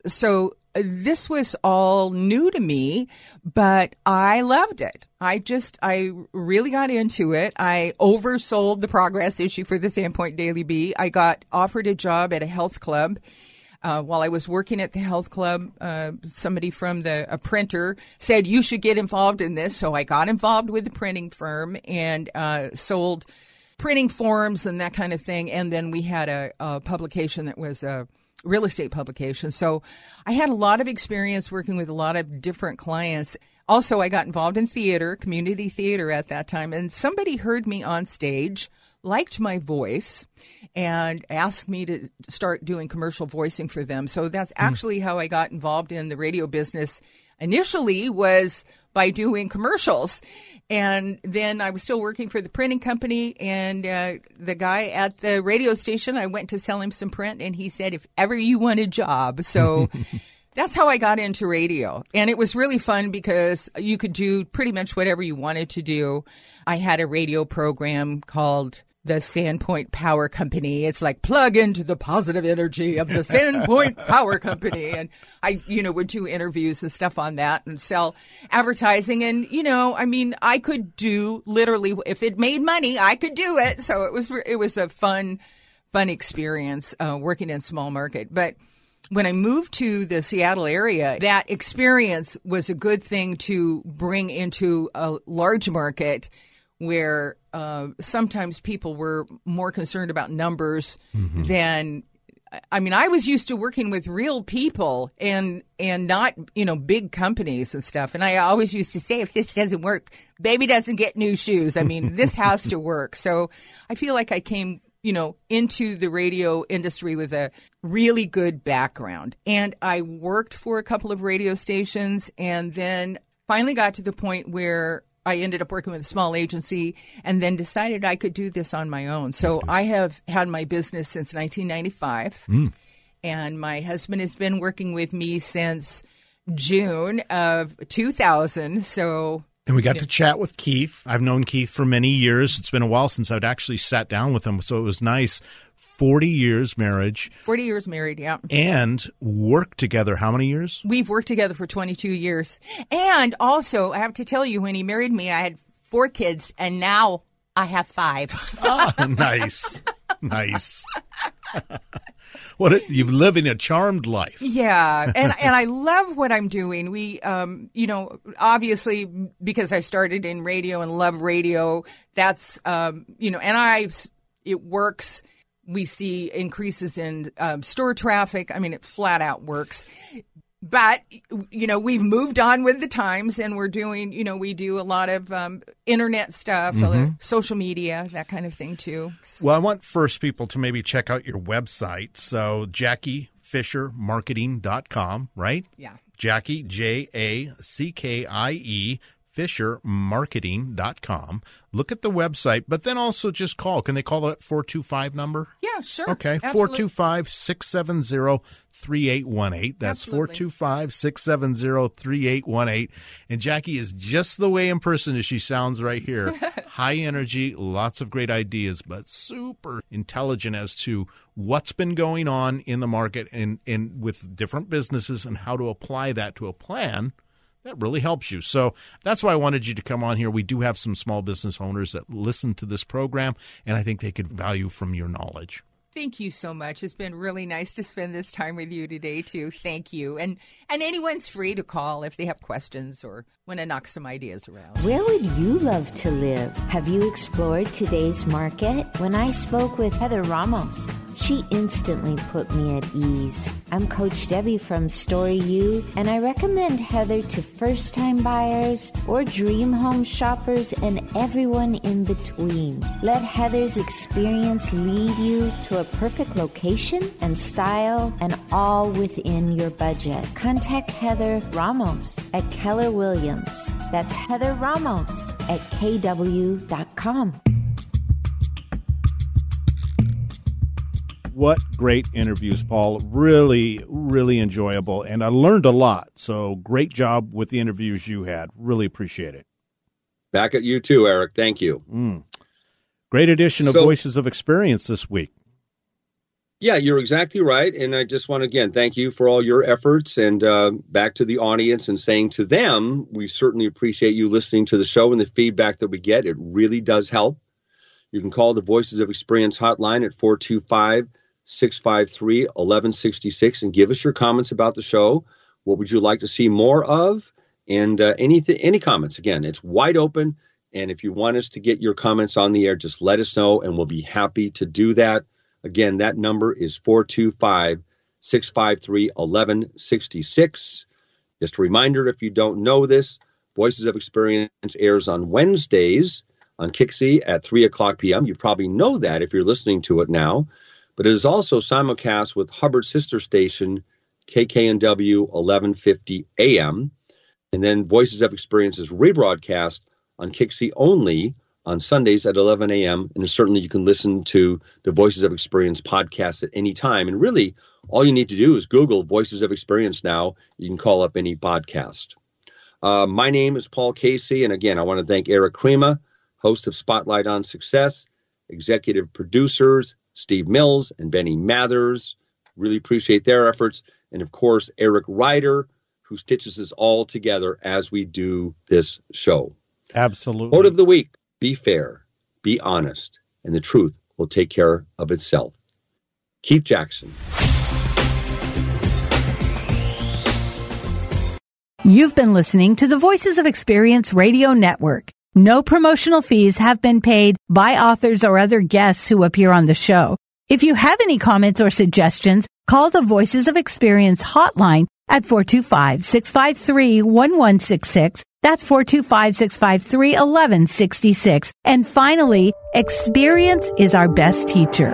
so uh, this was all new to me, but I loved it. I just, I really got into it. I oversold the progress issue for the Sandpoint Daily Bee. I got offered a job at a health club. Uh, while I was working at the health club, uh, somebody from the a printer said you should get involved in this. So I got involved with the printing firm and uh, sold printing forms and that kind of thing. And then we had a, a publication that was a real estate publication. So I had a lot of experience working with a lot of different clients. Also, I got involved in theater, community theater at that time, and somebody heard me on stage liked my voice and asked me to start doing commercial voicing for them. So that's Hmm. actually how I got involved in the radio business initially was by doing commercials. And then I was still working for the printing company and uh, the guy at the radio station, I went to sell him some print and he said, if ever you want a job. So that's how I got into radio. And it was really fun because you could do pretty much whatever you wanted to do. I had a radio program called the Sandpoint Power Company. It's like plug into the positive energy of the Sandpoint Power Company. And I, you know, would do interviews and stuff on that and sell advertising. And, you know, I mean, I could do literally, if it made money, I could do it. So it was, it was a fun, fun experience uh, working in small market. But when I moved to the Seattle area, that experience was a good thing to bring into a large market where uh, sometimes people were more concerned about numbers than. I mean, I was used to working with real people and and not you know big companies and stuff. And I always used to say, if this doesn't work, baby doesn't get new shoes. I mean, this has to work. So I feel like I came you know into the radio industry with a really good background, and I worked for a couple of radio stations, and then finally got to the point where I ended up working with a small agency and then decided I could do this on my own. So I have had my business since 1995. Hmm. And my husband has been working with me since June of 2000. So And we got to chat with Keith. I've known Keith for many years. It's been a while since I'd actually sat down with him, so it was nice. 40 years marriage 40 years married, yeah. and worked together how many years? We've worked together for 22 years. And also, I have to tell you, when he married me, I had four kids, and now I have five. Ah, nice. nice. what a, you're living a charmed life. Yeah, and and I love what I'm doing. We, um, you know, obviously because I started in radio and love radio. That's, um, you know, and I, it works. We see increases in um, store traffic. I mean, it flat out works. But you know, we've moved on with the times, and we're doing. You know, we do a lot of um, internet stuff, uh, Mhm. social media, that kind of thing too. Well, I want first people to maybe check out your website. So, Jackie. JackieFisherMarketing.com, right? Yeah. Jackie, J A C K I E, FisherMarketing.com. Look at the website, but then also just call. Can they call that 425 number? Yeah, sure. Okay, Absolutely. 425 670 3818. That's Absolutely. 425 670 3818. And Jackie is just the way in person as she sounds right here. High energy, lots of great ideas, but super intelligent as to what's been going on in the market and, and with different businesses and how to apply that to a plan that really helps you. So that's why I wanted you to come on here. We do have some small business owners that listen to this program, and I think they could value from your knowledge. Thank you so much. It's been really nice to spend this time with you today too. Thank you. And and anyone's free to call if they have questions or want to knock some ideas around. Where would you love to live? Have you explored today's market? When I spoke with Heather Ramos, she instantly put me at ease. I'm Coach Debbie from Story U, and I recommend Heather to first time buyers or dream home shoppers and everyone in between. Let Heather's experience lead you to a perfect location and style, and all within your budget. Contact Heather Ramos at Keller Williams. That's Heather Ramos at kw.com. What great interviews, Paul. Really, really enjoyable. And I learned a lot. So great job with the interviews you had. Really appreciate it. Back at you too, Eric. Thank you. Mm. Great edition of So- Voices of Experience this week. Yeah, you're exactly right. And I just want to again thank you for all your efforts and uh, back to the audience and saying to them, we certainly appreciate you listening to the show and the feedback that we get. It really does help. You can call the Voices of Experience hotline at 425 653 1166 and give us your comments about the show. What would you like to see more of? And uh, anything, any comments. Again, it's wide open. And if you want us to get your comments on the air, just let us know and we'll be happy to do that. Again, that number is 425 653 1166. Just a reminder if you don't know this, Voices of Experience airs on Wednesdays on KIXI at 3 o'clock p.m. You probably know that if you're listening to it now, but it is also simulcast with Hubbard's sister station, KKNW 1150 AM. And then Voices of Experience is rebroadcast on KIXI only on Sundays at 11 a.m. And certainly you can listen to the Voices of Experience podcast at any time. And really, all you need to do is Google Voices of Experience now. You can call up any podcast. Uh, my name is Paul Casey. And again, I want to thank Eric Krema, host of Spotlight on Success, executive producers, Steve Mills and Benny Mathers. Really appreciate their efforts. And of course, Eric Ryder, who stitches us all together as we do this show. Absolutely. Quote of the week be fair, be honest, and the truth will take care of itself. Keith Jackson. You've been listening to the Voices of Experience Radio Network. No promotional fees have been paid by authors or other guests who appear on the show. If you have any comments or suggestions, call the Voices of Experience hotline at 425-653-1166. That's 425-653-1166. And finally, experience is our best teacher.